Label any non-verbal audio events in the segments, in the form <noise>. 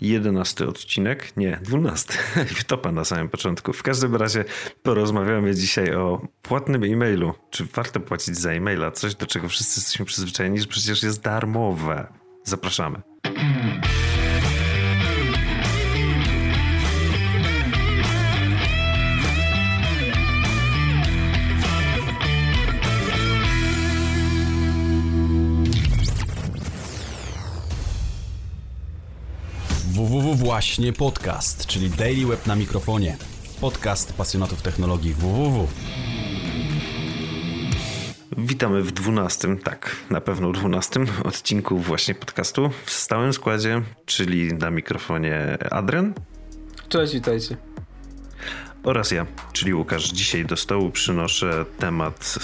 jedenasty odcinek, nie, dwunasty, <laughs> wtopa na samym początku. W każdym razie porozmawiamy dzisiaj o płatnym e-mailu. Czy warto płacić za e-maila? Coś, do czego wszyscy jesteśmy przyzwyczajeni, że przecież jest darmowe. Zapraszamy. Właśnie podcast, czyli Daily Web na mikrofonie. Podcast pasjonatów technologii www. Witamy w dwunastym, tak, na pewno dwunastym odcinku właśnie podcastu w stałym składzie, czyli na mikrofonie Adrian. Cześć, witajcie oraz ja, czyli Łukasz. Dzisiaj do stołu przynoszę temat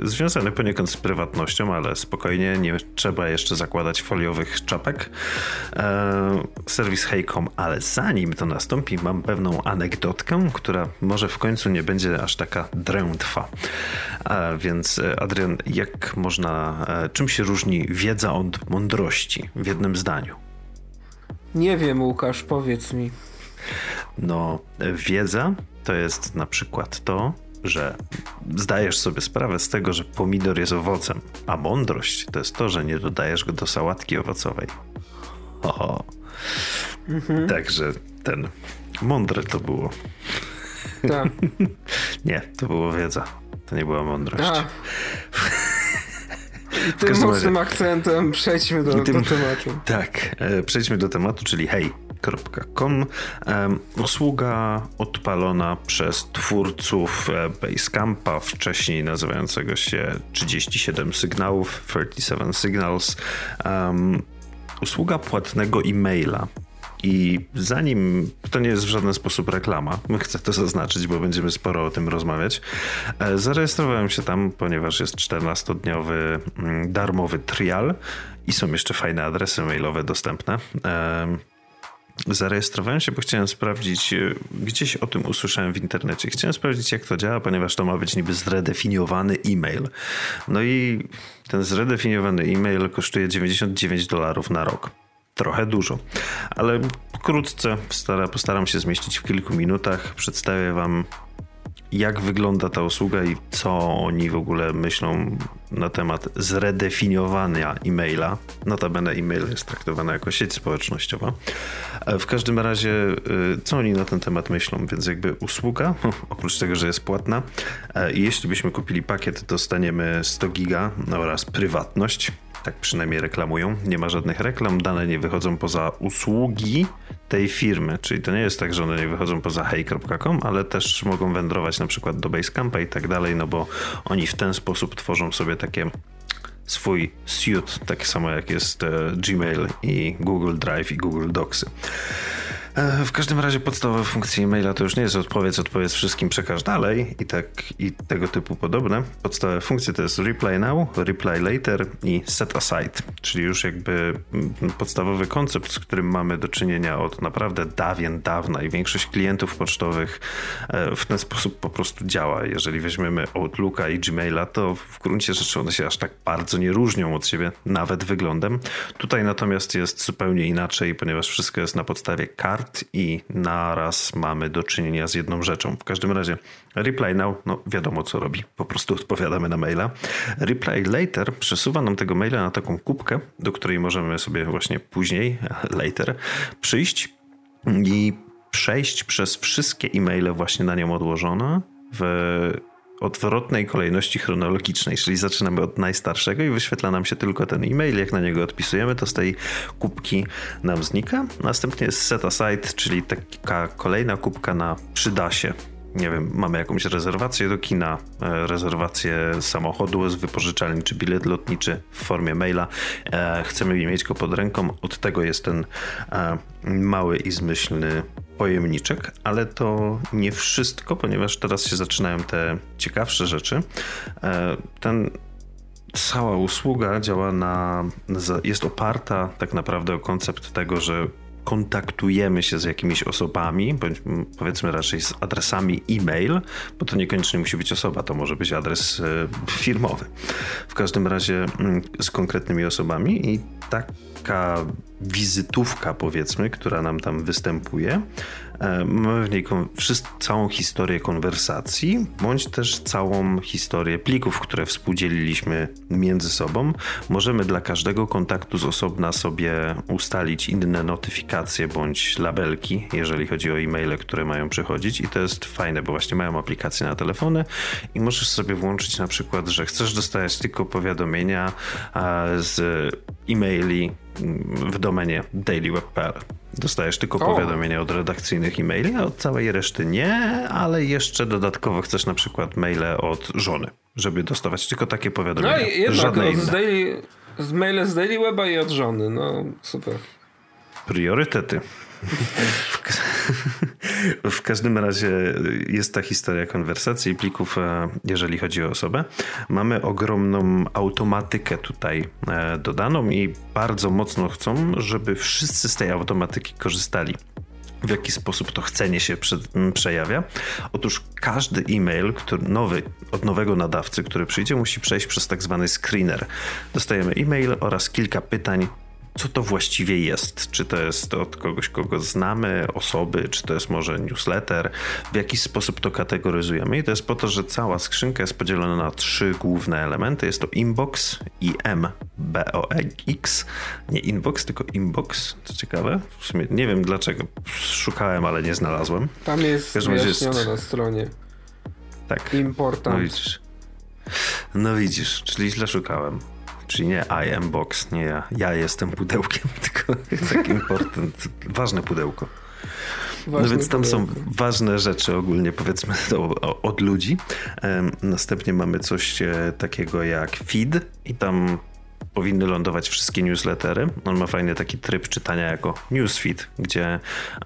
yy, związany poniekąd z prywatnością, ale spokojnie, nie trzeba jeszcze zakładać foliowych czapek. Yy, serwis Heycom, ale zanim to nastąpi, mam pewną anegdotkę, która może w końcu nie będzie aż taka drętwa. A więc e, Adrian, jak można, czym się różni wiedza od mądrości w jednym zdaniu? Nie wiem, Łukasz, powiedz mi. No, wiedza to jest na przykład to, że zdajesz sobie sprawę z tego, że pomidor jest owocem, a mądrość to jest to, że nie dodajesz go do sałatki owocowej. Oho. Mhm. Także ten mądre to było. Tak. <laughs> nie, to było wiedza. To nie była mądrość. A. I tym mocnym akcentem przejdźmy do, tym, do tematu. Tak, e, przejdźmy do tematu, czyli hej, basecamp.com. Usługa odpalona przez twórców e, Basecampa, wcześniej nazywającego się 37 sygnałów, 37 Signals. Usługa płatnego e-maila. I zanim to nie jest w żaden sposób reklama, chcę to zaznaczyć, bo będziemy sporo o tym rozmawiać. E, zarejestrowałem się tam, ponieważ jest 14-dniowy mm, darmowy trial i są jeszcze fajne adresy mailowe dostępne. Zarejestrowałem się, bo chciałem sprawdzić, e, gdzieś o tym usłyszałem w internecie. Chciałem sprawdzić, jak to działa, ponieważ to ma być niby zredefiniowany e-mail. No i ten zredefiniowany e-mail kosztuje 99 dolarów na rok. Trochę dużo, ale wkrótce postaram się zmieścić w kilku minutach. Przedstawię Wam jak wygląda ta usługa i co oni w ogóle myślą na temat zredefiniowania e-maila. Notabene e-mail jest traktowany jako sieć społecznościowa. E, w każdym razie, e, co oni na ten temat myślą? Więc jakby usługa, <laughs> oprócz tego, że jest płatna, e, jeśli byśmy kupili pakiet, dostaniemy 100 giga oraz prywatność tak przynajmniej reklamują. Nie ma żadnych reklam, dane nie wychodzą poza usługi tej firmy. Czyli to nie jest tak, że one nie wychodzą poza hey.com, ale też mogą wędrować na przykład do Basecampa i tak dalej, no bo oni w ten sposób tworzą sobie takie swój suite, tak samo jak jest e, Gmail i Google Drive i Google Docsy. E, w każdym razie podstawowe funkcje e-maila to już nie jest odpowiedz, odpowiedz wszystkim, przekaż dalej i tak i tego typu podobne. Podstawowe funkcje to jest reply now, reply later i set aside, czyli już jakby mm, podstawowy koncept, z którym mamy do czynienia od naprawdę dawien dawna i większość klientów pocztowych e, w ten sposób po prostu działa. Jeżeli weźmiemy Outlooka i Gmaila, to w gruncie rzeczy one się aż tak bardzo nie różnią od siebie, nawet wyglądem. Tutaj natomiast jest zupełnie inaczej, ponieważ wszystko jest na podstawie kart, kart i naraz mamy do czynienia z jedną rzeczą. W każdym razie reply now, no wiadomo co robi, po prostu odpowiadamy na maila. Reply later przesuwa nam tego maila na taką kubkę, do której możemy sobie właśnie później, <laughs> later, przyjść i przejść przez wszystkie e-maile właśnie na nią odłożone w odwrotnej kolejności chronologicznej, czyli zaczynamy od najstarszego i wyświetla nam się tylko ten e-mail. Jak na niego odpisujemy, to z tej kubki nam znika. Następnie jest set aside, czyli taka kolejna kubka na przyda się nie wiem, mamy jakąś rezerwację do kina, e, rezerwację samochodu z wypożyczalni czy bilet lotniczy w formie maila. E, chcemy mieć go pod ręką. Od tego jest ten e, mały i zmyślny pojemniczek, ale to nie wszystko, ponieważ teraz się zaczynają te ciekawsze rzeczy. Ten cała usługa działa na, jest oparta tak naprawdę o koncept tego, że kontaktujemy się z jakimiś osobami, bądź powiedzmy raczej z adresami e-mail, bo to niekoniecznie musi być osoba, to może być adres e, firmowy. W każdym razie z konkretnymi osobami i taka wizytówka, powiedzmy, która nam tam występuje. E, mamy w niej całą historię konwersacji, bądź też całą historię plików, które współdzieliliśmy między sobą. Możemy dla każdego kontaktu z osobna sobie ustalić inne notyfikacje bądź labelki, jeżeli chodzi o e-maile, które mają przychodzić i to jest fajne, bo właśnie mają aplikacje na telefony i możesz sobie włączyć na przykład, że chcesz dostać tylko powiadomienia z e-maili w domenie dailyweb.pl. Dostajesz tylko o. powiadomienia od redakcyjnych e-maili, a od całej reszty nie, ale jeszcze dodatkowo chcesz na przykład maile od żony, żeby dostawać tylko takie powiadomienia. No i jednak Żadne z, daily, z maile z Daily Weba i od żony, no super. Priorytety. <laughs> W każdym razie jest ta historia konwersacji i plików, e, jeżeli chodzi o osobę. Mamy ogromną automatykę tutaj e, dodaną i bardzo mocno chcą, żeby wszyscy z tej automatyki korzystali w jaki sposób to chcenie się przejawia. Otóż każdy e-mail, który nowy, od nowego nadawcy, który przyjdzie, musi przejść przez tak zwany screener. Dostajemy e-mail oraz kilka pytań co to właściwie jest. Czy to jest od kogoś, kogo znamy, osoby, czy to jest może newsletter, w jaki sposób to kategoryzujemy. I to jest po to, że cała skrzynka jest podzielona na trzy główne elementy. Jest to inbox, IM, BOX, nie inbox, tylko inbox, co ciekawe. W sumie nie wiem dlaczego, szukałem, ale nie znalazłem. Tam jest wyjaśnione jest... na stronie. Tak. Important. No widzisz. No widzisz, czyli źle szukałem. Czyli nie I am box, nie ja. Ja jestem pudełkiem, <laughs> tylko tak important, ważne pudełko. Ważne no więc tam są ważne rzeczy ogólnie, powiedzmy, to, od ludzi. Następnie mamy coś e, takiego jak feed i tam powinny lądować wszystkie newslettery. On ma fajny taki tryb czytania jako newsfeed, gdzie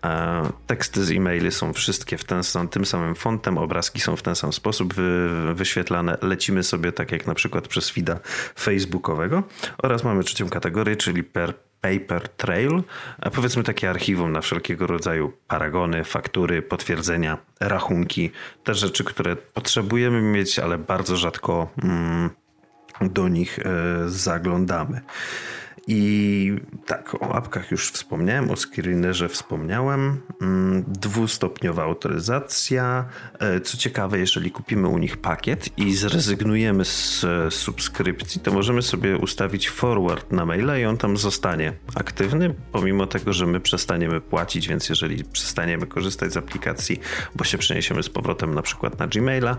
e, teksty z e-maili są wszystkie w ten sam, tym samym fontem, obrazki są w ten sam sposób wy, wyświetlane. Lecimy sobie tak jak na przykład przez feeda facebookowego oraz mamy trzecią kategorię, czyli per paper trail, a powiedzmy takie archiwum na wszelkiego rodzaju paragony, faktury, potwierdzenia, rachunki, te rzeczy, które potrzebujemy mieć, ale bardzo rzadko mm, do nich e, zaglądamy. I tak, o apkach już wspomniałem, o screenerze wspomniałem. Mm, dwustopniowa autoryzacja. E, co ciekawe, jeżeli kupimy u nich pakiet i zrezygnujemy z subskrypcji, to możemy sobie ustawić forward na maila i on tam zostanie aktywny, pomimo tego, że my przestaniemy płacić, więc jeżeli przestaniemy korzystać z aplikacji, bo się przeniesiemy z powrotem na przykład na Gmaila,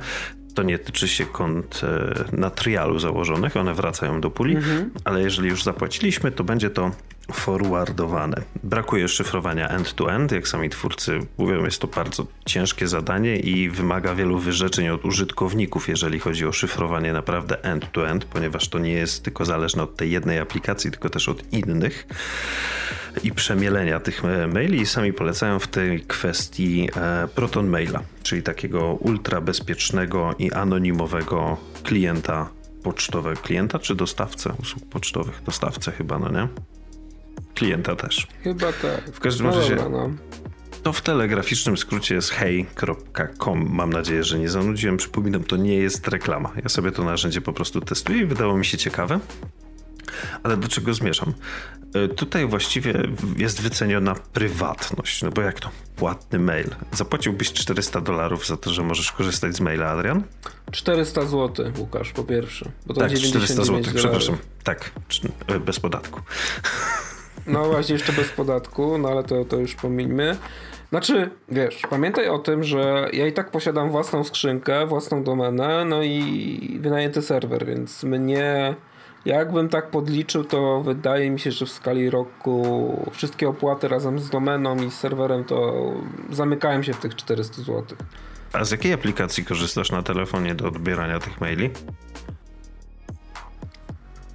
to nie tyczy się kont e, na trialu założonych, one wracają do puli, mhm. ale jeżeli już zapłaciliśmy, to będzie to forwardowane. Brakuje szyfrowania end-to-end, jak sami twórcy mówią, jest to bardzo ciężkie zadanie i wymaga wielu wyrzeczeń od użytkowników, jeżeli chodzi o szyfrowanie naprawdę end-to-end, ponieważ to nie jest tylko zależne od tej jednej aplikacji, tylko też od innych i przemielenia tych maili sami polecają w tej kwestii e, Proton Maila, czyli takiego ultra bezpiecznego i anonimowego klienta pocztowego. Klienta czy dostawcę usług pocztowych? Dostawcę chyba, no nie? Klienta też. Chyba tak. W każdym no razie no. to w telegraficznym skrócie jest hej.com. Mam nadzieję, że nie zanudziłem. Przypominam, to nie jest reklama. Ja sobie to narzędzie po prostu testuję i wydało mi się ciekawe. Ale do czego zmierzam? E, tutaj właściwie jest wyceniona prywatność, no bo jak to? Płatny mail. Zapłaciłbyś 400 dolarów za to, że możesz korzystać z maila, Adrian? 400 zł, Łukasz, po pierwsze. Tak, 400 zł, przepraszam. Tak, e, bez podatku. <laughs> No właśnie, jeszcze bez podatku, no ale to, to już pomińmy. Znaczy, wiesz, pamiętaj o tym, że ja i tak posiadam własną skrzynkę, własną domenę, no i wynajęty serwer, więc mnie Jakbym tak podliczył, to wydaje mi się, że w skali roku wszystkie opłaty razem z domeną i z serwerem to zamykałem się w tych 400 zł. A z jakiej aplikacji korzystasz na telefonie do odbierania tych maili?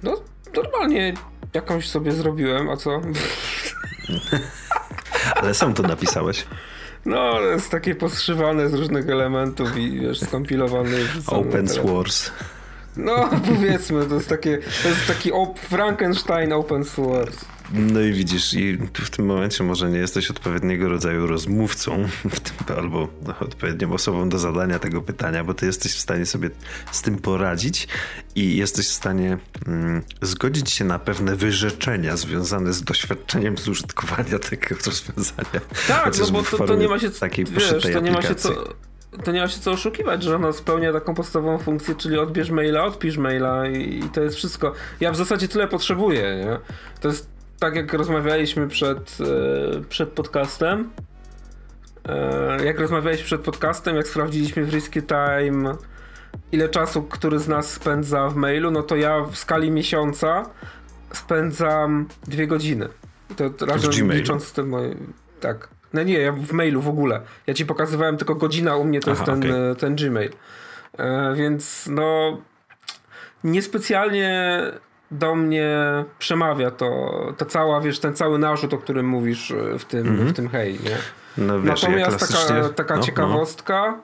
No, normalnie jakąś sobie zrobiłem, a co? <laughs> Ale sam to napisałeś. No, jest takie poszywane z różnych elementów i wiesz, skompilowane. Open source. No, powiedzmy, to jest takie, to jest taki Frankenstein open source. No i widzisz, i w tym momencie może nie jesteś odpowiedniego rodzaju rozmówcą tym, albo odpowiednią osobą do zadania tego pytania, bo ty jesteś w stanie sobie z tym poradzić i jesteś w stanie mm, zgodzić się na pewne wyrzeczenia związane z doświadczeniem z użytkowania tego <laughs> rozwiązania. Tak, no bo to, to, nie ma się takiej wiesz, to nie ma się co to nie ma się co oszukiwać, że ona spełnia taką podstawową funkcję, czyli odbierz maila, odpisz maila i, i to jest wszystko. Ja w zasadzie tyle potrzebuję, nie? To jest tak jak rozmawialiśmy przed, e, przed podcastem. E, jak rozmawialiśmy przed podcastem, jak sprawdziliśmy w Risky Time ile czasu który z nas spędza w mailu, no to ja w skali miesiąca spędzam dwie godziny. To razem licząc z tym moim... Tak. No nie, ja w mailu w ogóle. Ja ci pokazywałem tylko godzina, u mnie to Aha, jest ten, okay. ten Gmail. E, więc no niespecjalnie do mnie przemawia to, ta cała, wiesz, ten cały narzut, o którym mówisz e, w tym, mm -hmm. w tym hej, nie? No, wiesz, Natomiast taka, taka no, no. ciekawostka,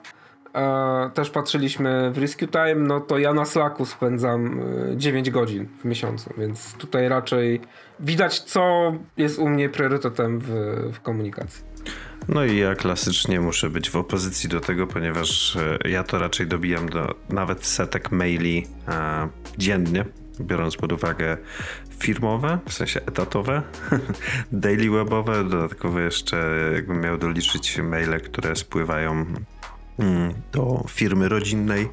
no. E, też patrzyliśmy w Rescue Time, no to ja na Slacku spędzam 9 e, godzin w miesiącu, więc tutaj raczej widać, co jest u mnie priorytetem w, w komunikacji. No i ja klasycznie muszę być w opozycji do tego, ponieważ ja to raczej dobijam do nawet setek maili e, dziennie, biorąc pod uwagę firmowe, w sensie etatowe, <laughs> daily webowe, dodatkowo jeszcze jakbym miał doliczyć maile, które spływają mm, do firmy rodzinnej,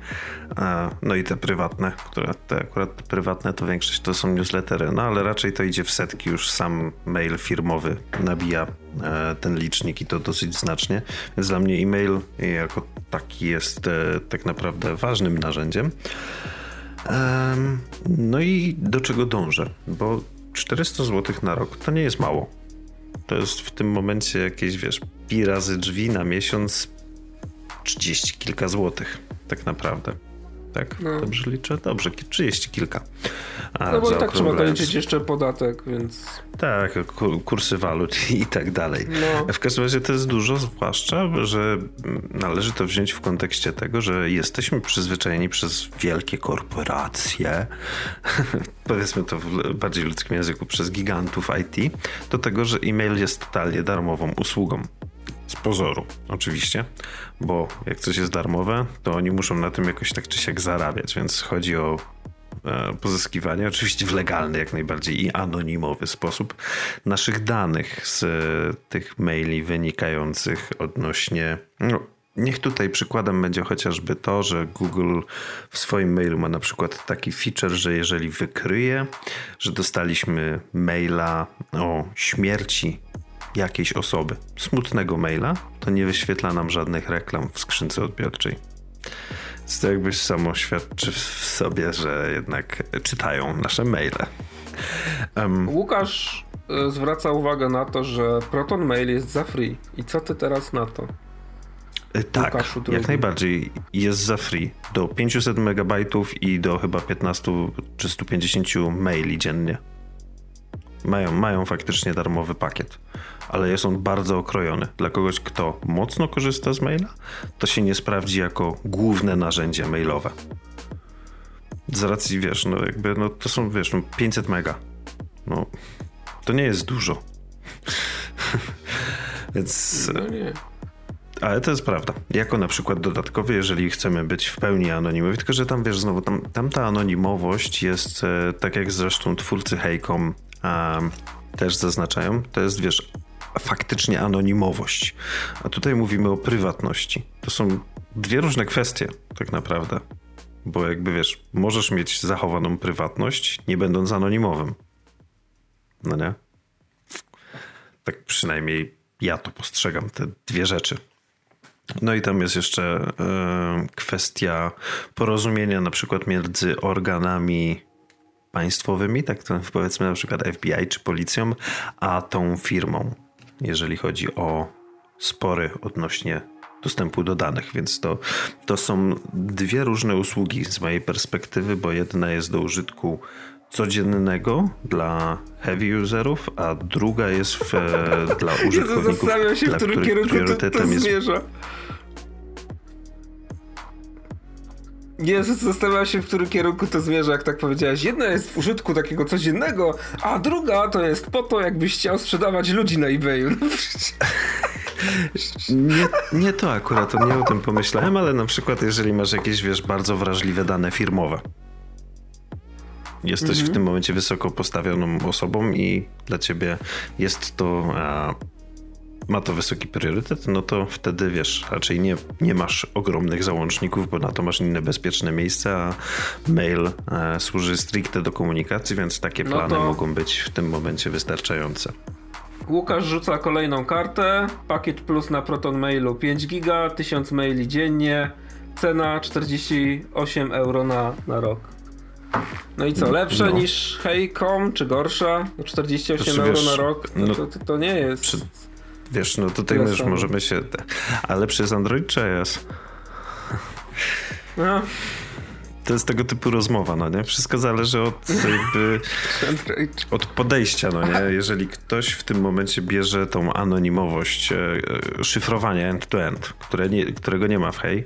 no i te prywatne, które te akurat prywatne to większość to są newslettery, no ale raczej to idzie w setki, już sam mail firmowy nabija e, ten licznik i to dosyć znacznie, więc dla mnie e-mail jako taki jest e, tak naprawdę ważnym narzędziem. No i do czego dążę? Bo 400 zł na rok to nie jest mało. To jest w tym momencie jakieś, wiesz, pi razy drzwi na miesiąc 30 kilka złotych, tak naprawdę tak? No. Dobrze liczę? Dobrze, 30 kilka. A, no bo tak trzeba doliczyć jeszcze podatek, więc... Tak, kursy walut <laughs> i tak dalej. No. W każdym razie to jest dużo, zwłaszcza, że należy to wziąć w kontekście tego, że jesteśmy przyzwyczajeni przez wielkie korporacje, <laughs> powiedzmy to w bardziej ludzkim języku, przez gigantów IT, do tego, że e-mail jest totalnie darmową usługą. Z pozoru, oczywiście, bo jak coś jest darmowe, to oni muszą na tym jakoś tak czy siak zarabiać, więc chodzi o e, pozyskiwanie, oczywiście w legalny jak najbardziej i anonimowy sposób, naszych danych z tych maili wynikających odnośnie. No, niech tutaj przykładem będzie chociażby to, że Google w swoim mailu ma na przykład taki feature, że jeżeli wykryje, że dostaliśmy maila o śmierci jakiejś osoby, smutnego maila, to nie wyświetla nam żadnych reklam w skrzynce odbiorczej. Więc to jakbyś samo świadczy w sobie, że jednak czytają nasze maile. Um, Łukasz y, zwraca uwagę na to, że Proton Mail jest za free. I co ty teraz na to? Y, tak, jak najbardziej jest za free. Do 500 MB i do chyba 15 czy 150 maili dziennie. Mają, mają faktycznie darmowy pakiet ale jest on bardzo okrojony. Dla kogoś, kto mocno korzysta z maila, to się nie sprawdzi jako główne narzędzie mailowe. Z racji, wiesz, no jakby, no to są, wiesz, no 500 mega. No, to nie jest dużo. <laughs> Więc... No nie. Ale to jest prawda. Jako na przykład dodatkowy, jeżeli chcemy być w pełni anonimowi, tylko że tam wiesz, znowu tam, tam ta anonimowość jest, e, tak jak zresztą twórcy Hejkom um, też zaznaczają, to jest wiesz, faktycznie anonimowość. A tutaj mówimy o prywatności. To są dwie różne kwestie, tak naprawdę. Bo jakby wiesz, możesz mieć zachowaną prywatność, nie będąc anonimowym. No nie? Tak przynajmniej ja to postrzegam, te dwie rzeczy. No i tam jest jeszcze y, kwestia porozumienia na przykład między organami państwowymi, tak to powiedzmy na przykład FBI czy policją, a tą firmą jeżeli chodzi o spory odnośnie dostępu do danych, więc to, to są dwie różne usługi z mojej perspektywy, bo jedna jest do użytku codziennego dla heavy userów, a druga jest w, e, dla użytkowników, Zastanawiam się, dla w którym kierunku to, to zmierza. Jezus, zastanawiam się, w którym kierunku to zmierza, jak tak powiedziałeś. Jedna jest w użytku takiego codziennego, a druga to jest po to, jakbyś chciał sprzedawać ludzi na eBayu. No nie, nie to akurat, to nie o tym pomyślałem, ale na przykład jeżeli masz jakieś, wiesz, bardzo wrażliwe dane firmowe. Jesteś mhm. w tym momencie wysoko postawioną osobą i dla ciebie jest to a, ma to wysoki priorytet, no to wtedy wiesz, raczej nie, nie masz ogromnych załączników, bo na to masz inne bezpieczne miejsca, a mail e, służy stricte do komunikacji, więc takie no plany to... mogą być w tym momencie wystarczające. Łukasz rzuca kolejną kartę. Pakiet plus na Proton Mailu 5 giga, 1000 maili dziennie. Cena 48 euro na, na rok. No i co, lepsze no. niż Heycom, czy gorsza? 48 znaczy, euro wiesz, na rok? No, no to, to, to, nie jest. Przy, Wiesz, no tutaj już możemy się... Ale przez Android czy iOS? No to jest tego typu rozmowa, no nie? Wszystko zależy od jakby, od podejścia, no nie? Jeżeli ktoś w tym momencie bierze tą anonimowość, e, e, szyfrowanie end-to-end, które nie, którego nie ma w Hej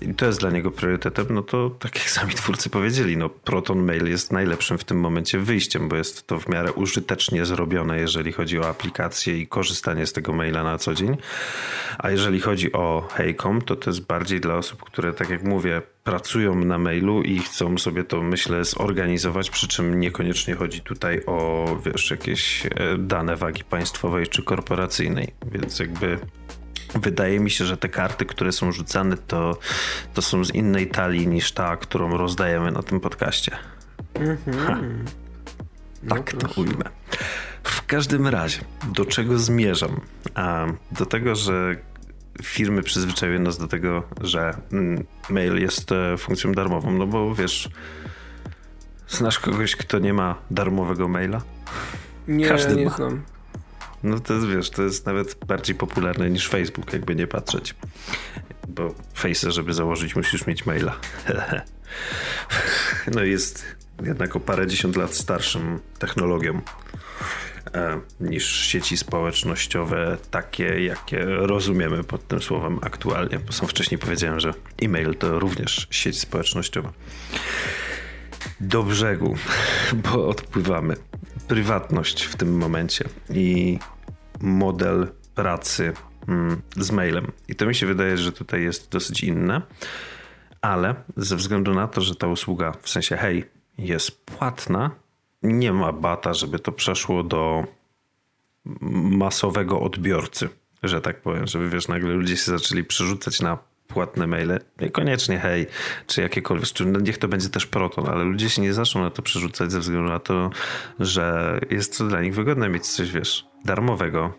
i to jest dla niego priorytetem, no to tak jak sami twórcy powiedzieli, no Proton Mail jest najlepszym w tym momencie wyjściem, bo jest to w miarę użytecznie zrobione, jeżeli chodzi o aplikację i korzystanie z tego maila na co dzień. A jeżeli chodzi o Heycom, to to jest bardziej dla osób, które, tak jak mówię, pracują na mailu i chcą sobie to, myślę, zorganizować, przy czym niekoniecznie chodzi tutaj o, wiesz, jakieś e, dane wagi państwowej czy korporacyjnej, więc jakby wydaje mi się, że te karty, które są rzucane, to, to są z innej talii niż ta, którą rozdajemy na tym podcaście. Tak no to ujmę. W każdym razie, do czego zmierzam? A, do tego, że firmy przyzwyczaiły nas do tego, że mm, mail jest e, funkcją darmową, no bo wiesz, znasz kogoś, kto nie ma darmowego maila? Nie, Każdy nie ma. znam. No to jest, wiesz, to jest nawet bardziej popularne niż Facebook, jakby nie patrzeć. Bo Face, żeby założyć, musisz mieć maila. <laughs> no jest jednak o parę dziesiąt lat starszą technologią. E, niż sieci społecznościowe, takie jakie rozumiemy pod tym słowem aktualnie. Bo sam wcześniej powiedziałem, że e-mail to również sieć społecznościowa. Do brzegu, bo odpływamy. Prywatność w tym momencie i model pracy mm, z mailem. I to mi się wydaje, że tutaj jest dosyć inne, ale ze względu na to, że ta usługa, w sensie hej, jest płatna, nie ma bata, żeby to przeszło do masowego odbiorcy, że tak powiem, żeby wiesz, nagle ludzie się zaczęli przerzucać na płatne maile, niekoniecznie hej, czy jakiekolwiek, czy no niech to będzie też proton, ale ludzie się nie zaczną na to przerzucać ze względu na to, że jest to dla nich wygodne mieć coś, wiesz, darmowego,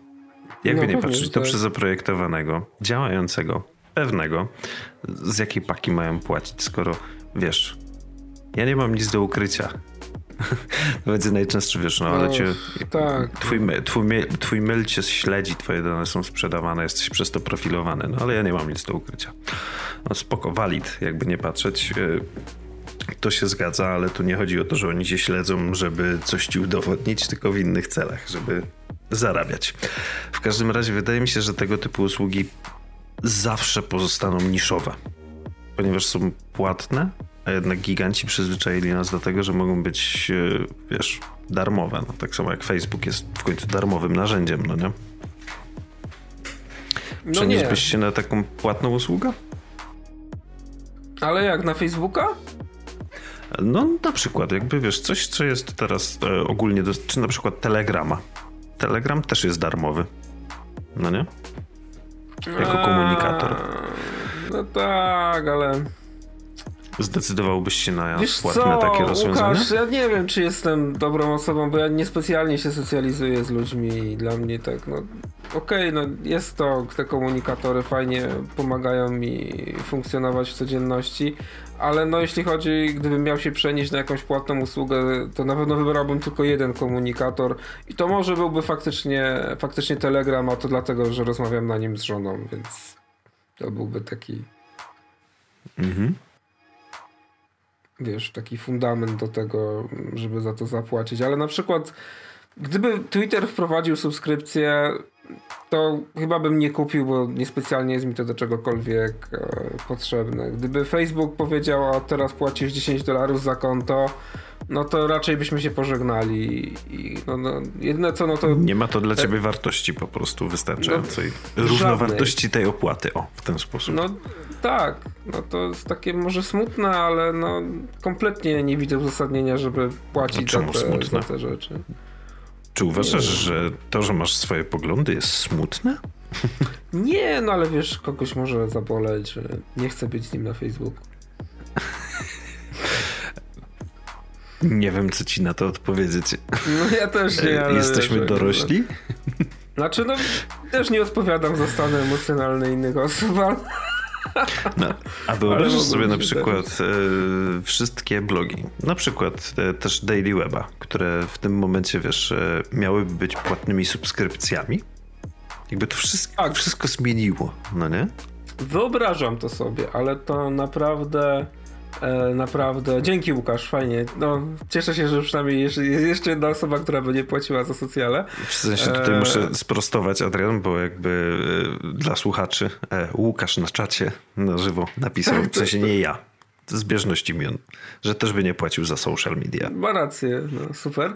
jakby no, nie patrzeć, to tak. przez zaprojektowanego, działającego, pewnego, z jakiej paki mają płacić, skoro wiesz, ja nie mam nic do ukrycia. To <laughs> będzie najczęstszy, wiesz, no ale cię, tak. twój, twój, twój mail cię śledzi, twoje dane są sprzedawane, jesteś przez to profilowany, no ale ja nie mam nic do ukrycia. No spoko, valid, jakby nie patrzeć. E, to się zgadza, ale tu nie chodzi o to, że oni cię śledzą, żeby coś ci udowodnić, tylko w innych celach, żeby zarabiać. W każdym razie wydaje mi się, że tego typu usługi zawsze pozostaną niszowe, ponieważ są płatne, a jednak giganci przyzwyczaili nas do tego, że mogą być, e, wiesz, darmowe. No, tak samo jak Facebook jest w końcu darmowym narzędziem, no nie? No Przeniósłbyś się na taką płatną usługę? Ale jak, na Facebooka? No na przykład, jakby wiesz, coś, co jest teraz e, ogólnie, do, czy na przykład Telegrama. Telegram też jest darmowy, no nie? Jako komunikator. No tak, ale Zdecydowałbyś się na Wiesz płatne co, takie rozwiązania? Łukasz, ja nie wiem, czy jestem dobrą osobą, bo ja niespecjalnie się socjalizuję z ludźmi i dla mnie tak, no okej, okay, no jest to, te komunikatory fajnie pomagają mi funkcjonować w codzienności, ale no jeśli chodzi, gdybym miał się przenieść na jakąś płatną usługę, to na pewno wybrałbym tylko jeden komunikator i to może byłby faktycznie, faktycznie Telegram, a to dlatego, że rozmawiam na nim z żoną, więc to byłby taki... Mhm wiesz, taki fundament do tego, żeby za to zapłacić. Ale na przykład, gdyby Twitter wprowadził subskrypcję, to chyba bym nie kupił, bo niespecjalnie jest mi to do czegokolwiek e, potrzebne. Gdyby Facebook powiedział, a teraz płacisz 10 dolarów za konto, no to raczej byśmy się pożegnali. I, no, no, jedyne co, no to... Nie ma to dla ciebie wartości po prostu wystarczającej. No, Równowartości tej opłaty, o, w ten sposób. No tak, no to jest takie może smutne, ale no kompletnie nie widzę uzasadnienia, żeby płacić za te, za te rzeczy. Czy uważasz, że to, że masz swoje poglądy jest smutne? Nie, no ale wiesz, kogoś może zaboleć, że nie chce być z nim na Facebooku. Nie wiem, co ci na to odpowiedzieć. No ja też nie, ale Jesteśmy wiesz, dorośli? Znaczy, no też nie odpowiadam za stany emocjonalne innych osób, ale... No, a wyobrażasz sobie na przykład e, wszystkie blogi, na przykład e, też Daily Weba, które w tym momencie, wiesz, e, miałyby być płatnymi subskrypcjami? Jakby to wszystko, tak. wszystko zmieniło, no nie? Wyobrażam to sobie, ale to naprawdę E, naprawdę. Dzięki Łukasz, fajnie. No, cieszę się, że przynajmniej jest jeszcze jedna osoba, która by nie płaciła za socjale. W sensie tutaj e... muszę sprostować, Adrian, bo jakby e, dla słuchaczy e, Łukasz na czacie na żywo napisał, w sensie nie ja, zbieżność imion, że też by nie płacił za social media. Ma rację, no, super.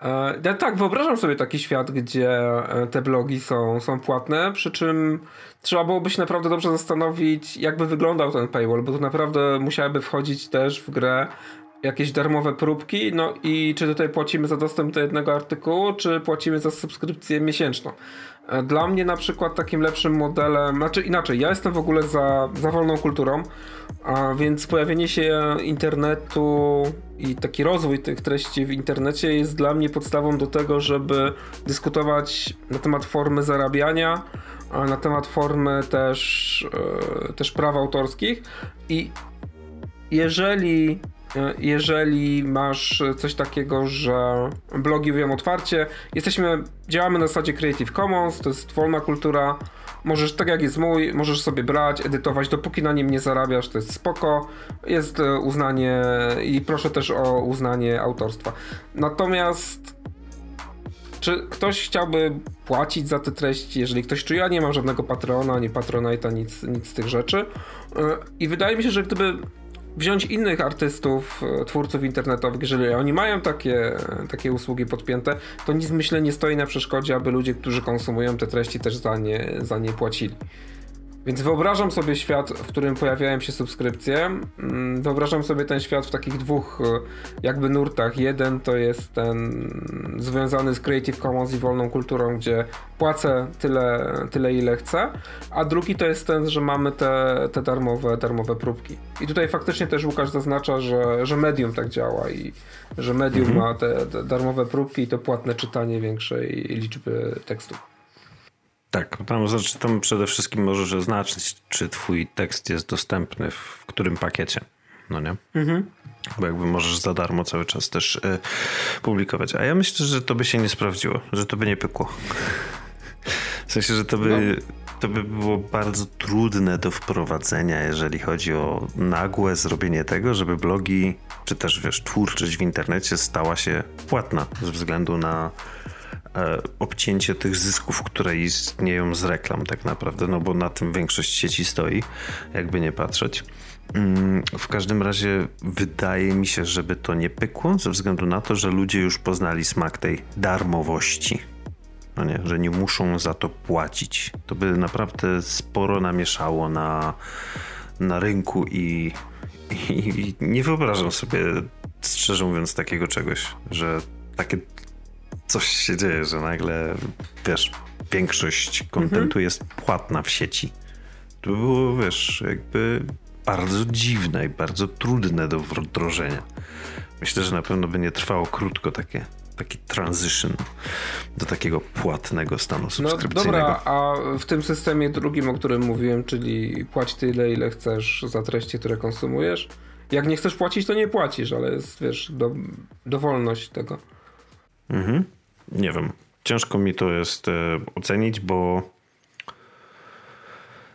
E, tak, wyobrażam sobie taki świat, gdzie e, te blogi są, są płatne, przy czym trzeba byłoby się naprawdę dobrze zastanowić, jakby wyglądał ten paywall, bo to naprawdę musiałyby wchodzić też w grę jakieś darmowe próbki, no i czy tutaj płacimy za dostęp do jednego artykułu, czy płacimy za subskrypcję miesięczną. E, dla mnie na przykład takim lepszym modelem, znaczy inaczej, ja jestem w ogóle za, za wolną kulturą, a więc pojawienie się internetu i taki rozwój tych treści w internecie jest dla mnie podstawą do tego, żeby dyskutować na temat formy zarabiania, na temat formy też, e, też praw autorskich. I jeżeli jeżeli masz coś takiego, że blogi mówią otwarcie, jesteśmy, działamy na zasadzie Creative Commons, to jest wolna kultura, możesz, tak jak jest mój, możesz sobie brać, edytować, dopóki na nim nie zarabiasz, to jest spoko, jest e, uznanie i proszę też o uznanie autorstwa. Natomiast czy ktoś chciałby płacić za te treści, jeżeli ktoś czuje, ja nie mam żadnego patrona, ani patronajta, nic, nic z tych rzeczy. E, I wydaje mi się, że gdyby wziąć innych artystów, e, twórców internetowych, jeżeli oni mają takie, takie usługi podpięte, to nic myślę nie stoi na przeszkodzie, aby ludzie, którzy konsumują te treści też za nie, za nie płacili. Więc wyobrażam sobie świat, w którym pojawiają się subskrypcje. Mm, wyobrażam sobie ten świat w takich dwóch e, jakby nurtach. Jeden to jest ten związany z Creative Commons i wolną kulturą, gdzie płacę tyle, tyle ile chcę, a drugi to jest ten, że mamy te, te darmowe, darmowe próbki. I tutaj faktycznie też Łukasz zaznacza, że, że Medium tak działa i że Medium mhm. ma te, te darmowe próbki i to płatne czytanie większej liczby tekstów. Tak, tam, znaczy, tam przede wszystkim możesz zaznaczyć, czy twój tekst jest dostępny w którym pakiecie. No nie? Mhm. Bo jakby możesz za darmo cały czas też y, publikować. A ja myślę, że to by się nie sprawdziło, że to by nie pykło. W sensie, że to by, no. to by było bardzo trudne do wprowadzenia, jeżeli chodzi o nagłe zrobienie tego, żeby blogi, czy też wiesz, twórczość w internecie stała się płatna ze względu na obcięcie tych zysków, które istnieją z reklam tak naprawdę, no bo na tym większość sieci stoi, jakby nie patrzeć. Mm, w każdym razie wydaje mi się, żeby to nie pykło, ze względu na to, że ludzie już poznali smak tej darmowości. No nie, że nie muszą za to płacić. To by naprawdę sporo namieszało na, na rynku i, i, i nie wyobrażam sobie, szczerze mówiąc, takiego czegoś, że takie coś się dzieje, że nagle, wiesz, większość kontentu mhm. jest płatna w sieci. To by było, wiesz, jakby bardzo dziwne i bardzo trudne do wdrożenia. Myślę, że na pewno by nie trwało krótko takie, taki transition do takiego płatnego stanu subskrypcyjnego. No dobra, a w tym systemie drugim, o którym mówiłem, czyli płać tyle, ile chcesz za treści, które konsumujesz. Jak nie chcesz płacić, to nie płacisz, ale jest, wiesz, do, dowolność tego. Mhm. Nie wiem. Ciężko mi to jest e, ocenić, bo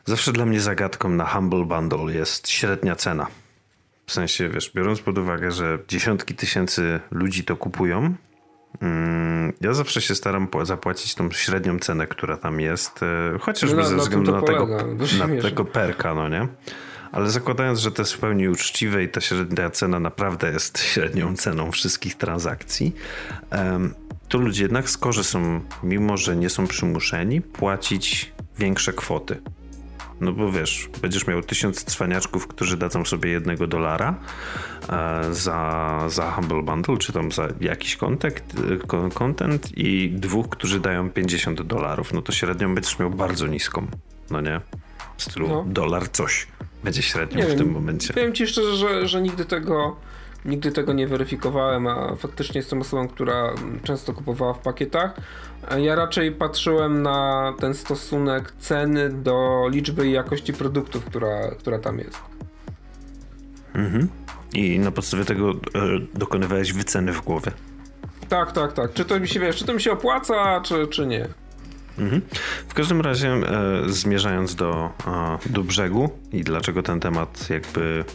zawsze dla mnie zagadką na Humble Bundle jest średnia cena. W sensie, wiesz, biorąc pod uwagę, że dziesiątki tysięcy ludzi to kupują, Mm, ja zawsze się staram zapłacić tą średnią cenę, która tam jest, e, chociażby No, ze względu na tego, polega, się na tego perka, no nie? Ale zakładając, że to jest w pełni uczciwe i ta średnia cena naprawdę jest średnią ceną wszystkich transakcji, to ludzie jednak skorzy są, mimo że nie są przymuszeni, płacić większe kwoty. No bo wiesz, będziesz miał tysiąc cwaniaczków, którzy dadzą sobie jednego dolara e, za, za Humble Bundle, czy tam za jakiś content, e, content i dwóch, którzy dają 50 dolarów. No to średnią będziesz miał bardzo niską, no nie? W stylu No. dolar coś będzie średnią Nie w wiem, tym momencie. Powiem ci szczerze, że, że nigdy tego nigdy tego nie weryfikowałem, a faktycznie jestem osobą, która często kupowała w pakietach. Ja raczej patrzyłem na ten stosunek ceny do liczby i jakości produktów, która, która tam jest. Mhm. I na podstawie tego e, dokonywałeś wyceny w głowie. Tak, tak, tak. Czy to mi się wiesz, czy to mi się opłaca, czy, czy nie? Mhm. W każdym razie, e, zmierzając do, e, do brzegu i dlaczego ten temat jakby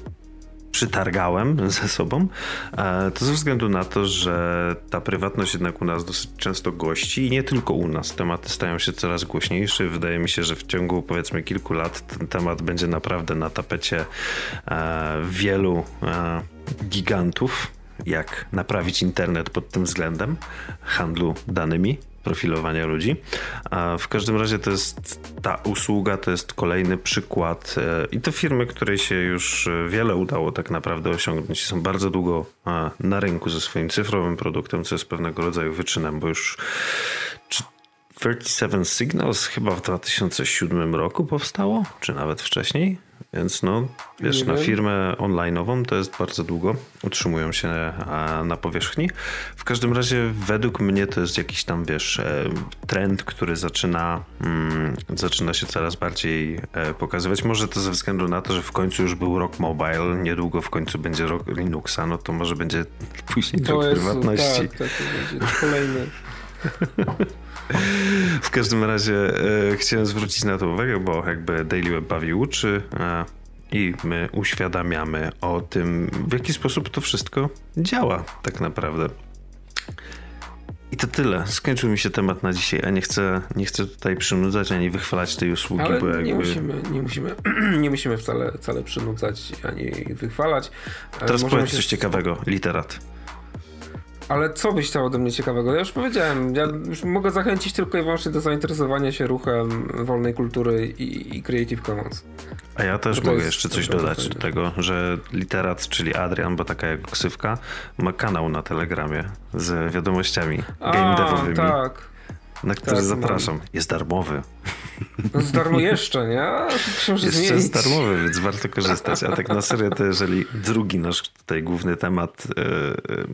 przytargałem <laughs> ze sobą, e, to ze względu na to, że ta prywatność jednak u nas dosyć często gości i nie tylko u nas. Tematy stają się coraz głośniejsze. Wydaje mi się, że w ciągu powiedzmy kilku lat ten temat będzie naprawdę na tapecie e, wielu e, gigantów. Jak naprawić internet pod tym względem handlu danymi profilowania ludzi. A w każdym razie to jest ta usługa, to jest kolejny przykład e, i to firmy, której się już e, wiele udało tak naprawdę osiągnąć. Są bardzo długo e, na rynku ze swoim cyfrowym produktem, co jest pewnego rodzaju wyczynem, bo już czy 37 Signals chyba w 2007 roku powstało, czy nawet wcześniej. Więc no, wiesz, na firmę online'ową to jest bardzo długo. Utrzymują się e, na powierzchni. W każdym razie według mnie to jest jakiś tam, wiesz, e, trend, który zaczyna, mm, zaczyna się coraz bardziej e, pokazywać. Może to ze względu na to, że w końcu już był rok mobile, niedługo w końcu będzie rok Linuxa, no to może będzie <laughs> później rok jest prywatności. tak, tak, to będzie kolejny. <laughs> W każdym razie e, chciałem zwrócić na to uwagę, bo jakby Daily Web bawi uczy e, i my uświadamiamy o tym, w jaki sposób to wszystko działa tak naprawdę. I to tyle. Skończył mi się temat na dzisiaj, a nie chcę, nie chcę tutaj przynudzać ani wychwalać tej usługi, Ale bo jakby... nie musimy, nie musimy, <clears throat> nie musimy wcale, wcale przynudzać ani wychwalać. E, Teraz możemy powiedz coś ciekawego, literat. Ale co byś chciał ode mnie ciekawego? Ja już powiedziałem, ja już mogę zachęcić tylko i wyłącznie do zainteresowania się ruchem wolnej kultury i, i Creative Commons. A ja też mogę jeszcze coś dodać do tego, że literat, czyli Adrian, bo taka jego ksywka, ma kanał na Telegramie z wiadomościami game devowymi. tak. Na który Tak, zapraszam. Jest darmowy. No z darmo jeszcze, nie? Jeszcze zmienić. jest darmowy, więc warto korzystać. A tak na serio, to jeżeli drugi nasz tutaj główny temat, yy, yy,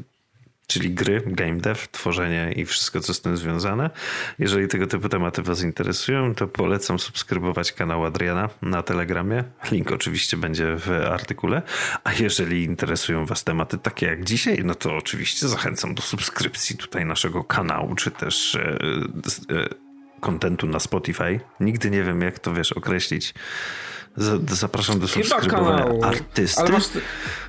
czyli gry, game dev, tworzenie i wszystko, co z tym związane, jeżeli tego typu tematy was interesują, to polecam subskrybować kanał Adriana na Telegramie. Link oczywiście będzie w artykule. A jeżeli interesują was tematy takie jak dzisiaj, no to oczywiście zachęcam do subskrypcji tutaj naszego kanału, czy też yy, kontentu na Spotify. Nigdy nie wiem, jak to wiesz, określić. Zapraszam do subskrybowania artysty. Ale masz,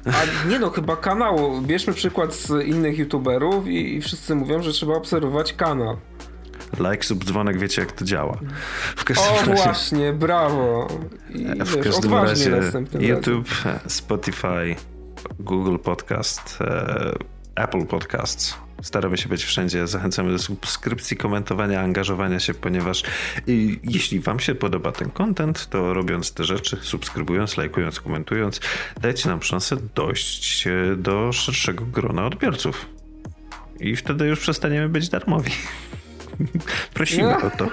a nie no, chyba kanału. Bierzmy przykład z innych youtuberów i, i wszyscy mówią, że trzeba obserwować kanał. Like, sub, dzwonek, wiecie jak to działa. W każdym O razie, właśnie, brawo. I w wiesz, każdym odważnie razie. YouTube, Spotify, Google Podcast, e, Apple Podcasts. Staramy się być wszędzie. Zachęcamy do subskrypcji, komentowania, angażowania się, ponieważ i, jeśli Wam się podoba ten content, to robiąc te rzeczy, subskrybując, lajkując, komentując, dajcie nam szansę dojść do szerszego grona odbiorców. I wtedy już przestaniemy być darmowi. <laughs> Prosimy o to.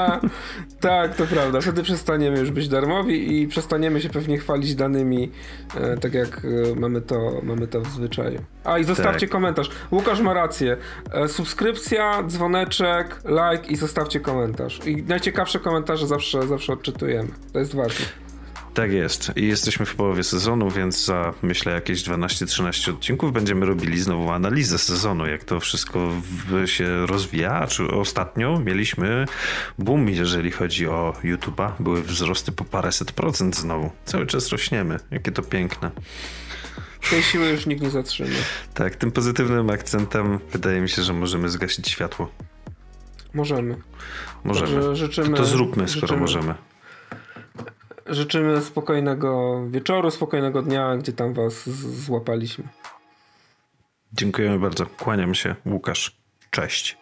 <laughs> tak, to prawda. Wtedy przestaniemy już być darmowi i przestaniemy się pewnie chwalić danymi, e, tak jak e, mamy to, mamy to w zwyczaju. A i zostawcie Tak. komentarz. Łukasz ma rację. E, subskrypcja, dzwoneczek, like i zostawcie komentarz. I najciekawsze komentarze zawsze, zawsze odczytujemy. To jest ważne. Tak jest. I jesteśmy w połowie sezonu, więc za myślę jakieś 12-13 odcinków będziemy robili znowu analizę sezonu, jak to wszystko się rozwija. A Czy ostatnio mieliśmy boom, jeżeli chodzi o YouTube'a. Były wzrosty po paręset procent znowu. Cały czas rośniemy. Jakie to piękne. tej siły już nikt nie zatrzyma. Tak, tym pozytywnym akcentem wydaje mi się, że możemy zgasić światło. Możemy. Możemy. Także życzymy, to zróbmy, skoro życzymy, możemy. Życzymy spokojnego wieczoru, spokojnego dnia, gdzie tam was złapaliśmy. Dziękujemy bardzo. Kłaniam się. Łukasz. Cześć.